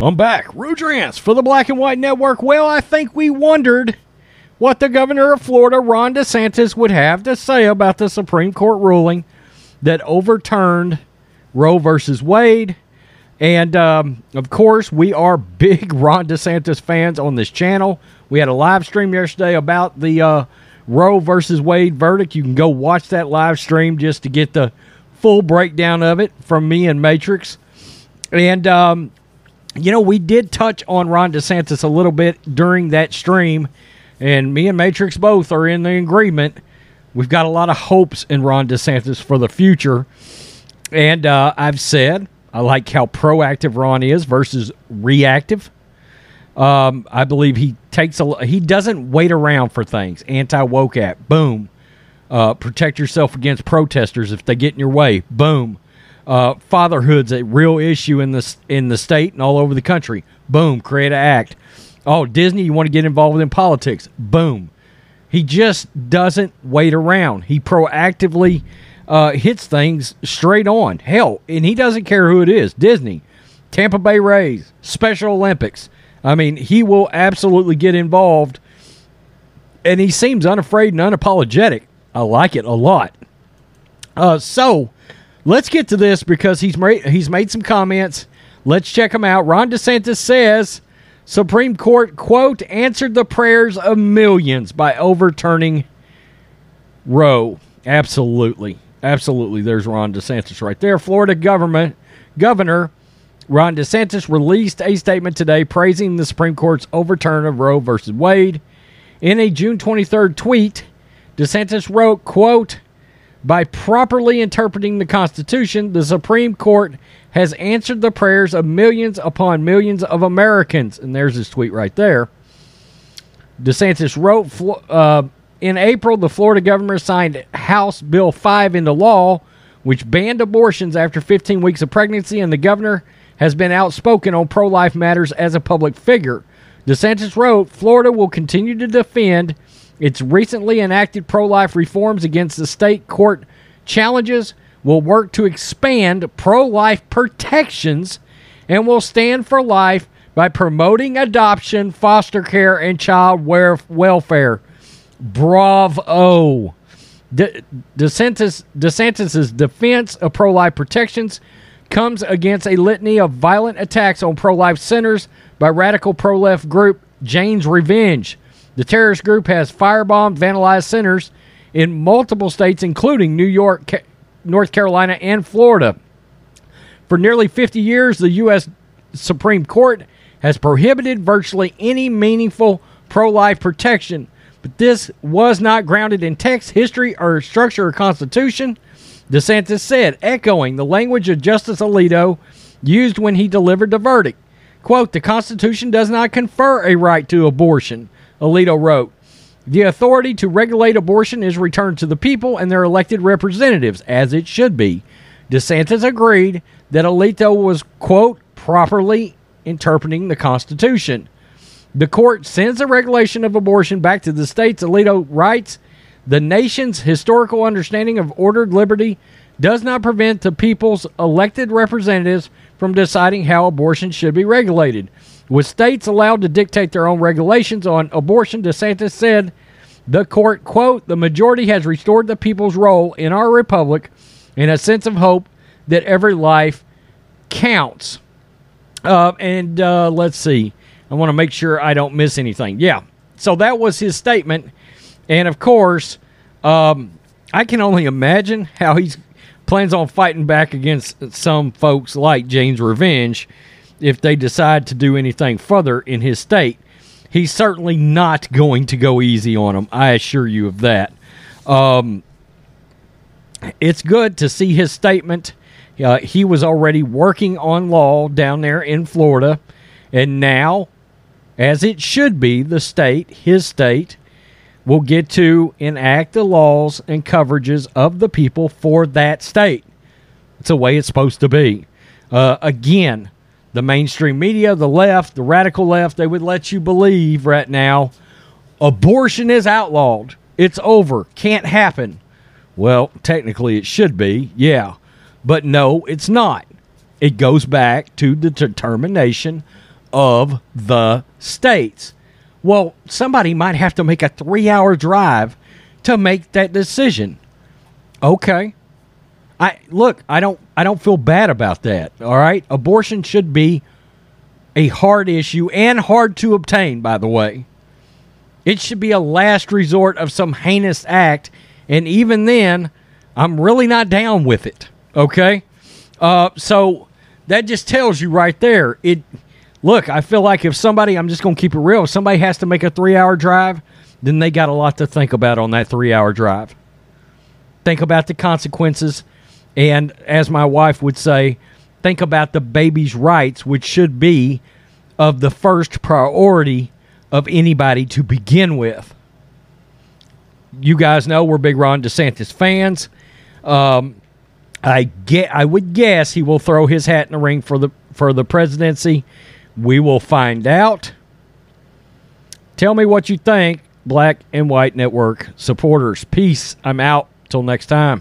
I'm back. Rudrance for the Black and White Network. Well, I think we wondered what the governor of Florida, Ron DeSantis, would have to say about the Supreme Court ruling that overturned Roe versus Wade. And um, of course, we are big Ron DeSantis fans on this channel. We had a live stream yesterday about the uh, Roe versus Wade verdict. You can go watch that live stream just to get the full breakdown of it from me and Matrix. And, um, you know, we did touch on Ron DeSantis a little bit during that stream, and me and Matrix both are in the agreement. We've got a lot of hopes in Ron DeSantis for the future. And uh, I've said I like how proactive Ron is versus reactive. Um, I believe he takes a he doesn't wait around for things. Anti woke act, boom. Uh, protect yourself against protesters if they get in your way, boom. Uh, fatherhood's a real issue in the in the state and all over the country. Boom, create an act. Oh, Disney, you want to get involved in politics? Boom. He just doesn't wait around. He proactively uh, hits things straight on. Hell, and he doesn't care who it is. Disney, Tampa Bay Rays, Special Olympics. I mean, he will absolutely get involved, and he seems unafraid and unapologetic. I like it a lot. Uh, so let's get to this because he's made, he's made some comments. Let's check them out. Ron DeSantis says Supreme Court quote answered the prayers of millions by overturning Roe. Absolutely, absolutely. There's Ron DeSantis right there. Florida government governor Ron DeSantis released a statement today praising the Supreme Court's overturn of Roe versus Wade. In a June 23rd tweet, DeSantis wrote, quote, by properly interpreting the Constitution, the Supreme Court has answered the prayers of millions upon millions of Americans. And there's his tweet right there. DeSantis wrote uh, in April, the Florida governor signed House Bill 5 into law, which banned abortions after 15 weeks of pregnancy, and the governor has been outspoken on pro life matters as a public figure. DeSantis wrote Florida will continue to defend its recently enacted pro life reforms against the state court challenges, will work to expand pro life protections, and will stand for life by promoting adoption, foster care, and child welfare. Bravo. De- DeSantis, defense of pro life protections comes against a litany of violent attacks on pro life centers by radical pro left group Jane's Revenge. The terrorist group has firebombed, vandalized centers in multiple states, including New York, North Carolina, and Florida. For nearly 50 years, the U.S. Supreme Court has prohibited virtually any meaningful pro life protection. But this was not grounded in text, history, or structure or constitution. DeSantis said, echoing the language of Justice Alito used when he delivered the verdict. Quote, the Constitution does not confer a right to abortion, Alito wrote. The authority to regulate abortion is returned to the people and their elected representatives, as it should be. DeSantis agreed that Alito was, quote, properly interpreting the Constitution. The court sends the regulation of abortion back to the states, Alito writes, the nation's historical understanding of ordered liberty does not prevent the people's elected representatives from deciding how abortion should be regulated. With states allowed to dictate their own regulations on abortion, DeSantis said, the court, quote, the majority has restored the people's role in our republic in a sense of hope that every life counts. Uh, and uh, let's see. I want to make sure I don't miss anything. Yeah. So that was his statement. And of course, um, I can only imagine how he plans on fighting back against some folks like Jane's Revenge if they decide to do anything further in his state. He's certainly not going to go easy on them. I assure you of that. Um, it's good to see his statement. Uh, he was already working on law down there in Florida, and now, as it should be, the state, his state, will get to enact the laws and coverages of the people for that state. It's the way it's supposed to be. Uh, again, the mainstream media, the left, the radical left, they would let you believe right now abortion is outlawed. It's over. Can't happen. Well, technically it should be, yeah. But no, it's not. It goes back to the determination of the states. Well, somebody might have to make a three hour drive to make that decision. Okay. I look, I don't I don't feel bad about that. All right. Abortion should be a hard issue and hard to obtain, by the way. It should be a last resort of some heinous act, and even then, I'm really not down with it. Okay? Uh, so that just tells you right there. It look, I feel like if somebody, I'm just going to keep it real, if somebody has to make a three hour drive, then they got a lot to think about on that three hour drive. Think about the consequences. And as my wife would say, think about the baby's rights, which should be of the first priority of anybody to begin with. You guys know we're big Ron DeSantis fans. Um, I get, I would guess he will throw his hat in the ring for the for the presidency. We will find out. Tell me what you think, Black and White Network supporters. Peace. I'm out. Till next time.